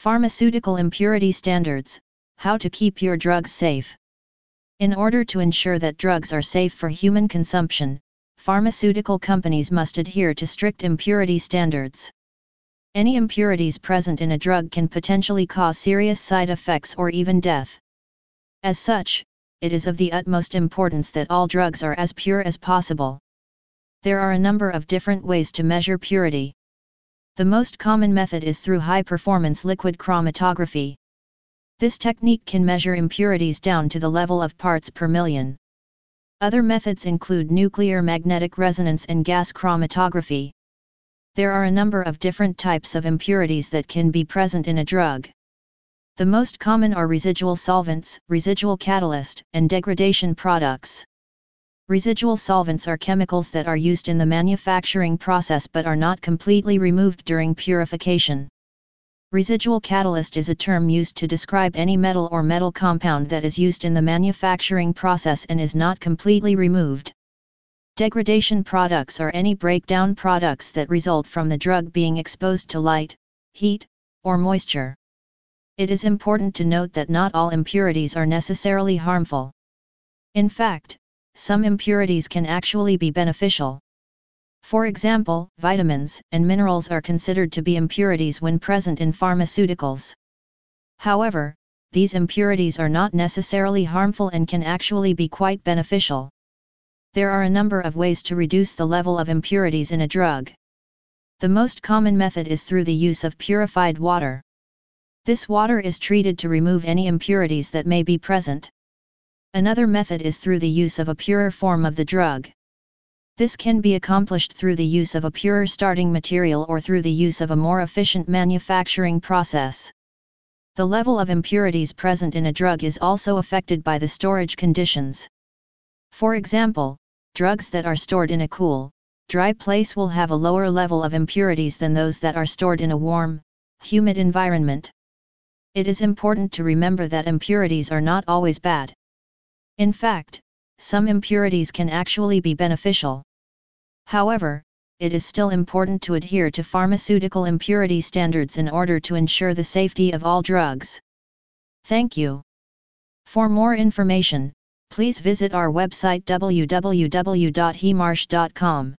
Pharmaceutical Impurity Standards How to keep your drugs safe. In order to ensure that drugs are safe for human consumption, pharmaceutical companies must adhere to strict impurity standards. Any impurities present in a drug can potentially cause serious side effects or even death. As such, it is of the utmost importance that all drugs are as pure as possible. There are a number of different ways to measure purity. The most common method is through high-performance liquid chromatography. This technique can measure impurities down to the level of parts per million. Other methods include nuclear magnetic resonance and gas chromatography. There are a number of different types of impurities that can be present in a drug. The most common are residual solvents, residual catalyst, and degradation products. Residual solvents are chemicals that are used in the manufacturing process but are not completely removed during purification. Residual catalyst is a term used to describe any metal or metal compound that is used in the manufacturing process and is not completely removed. Degradation products are any breakdown products that result from the drug being exposed to light, heat, or moisture. It is important to note that not all impurities are necessarily harmful. In fact, some impurities can actually be beneficial. For example, vitamins and minerals are considered to be impurities when present in pharmaceuticals. However, these impurities are not necessarily harmful and can actually be quite beneficial. There are a number of ways to reduce the level of impurities in a drug. The most common method is through the use of purified water. This water is treated to remove any impurities that may be present. Another method is through the use of a purer form of the drug. This can be accomplished through the use of a purer starting material or through the use of a more efficient manufacturing process. The level of impurities present in a drug is also affected by the storage conditions. For example, drugs that are stored in a cool, dry place will have a lower level of impurities than those that are stored in a warm, humid environment. It is important to remember that impurities are not always bad. In fact, some impurities can actually be beneficial. However, it is still important to adhere to pharmaceutical impurity standards in order to ensure the safety of all drugs. Thank you. For more information, please visit our website www.hemarsh.com.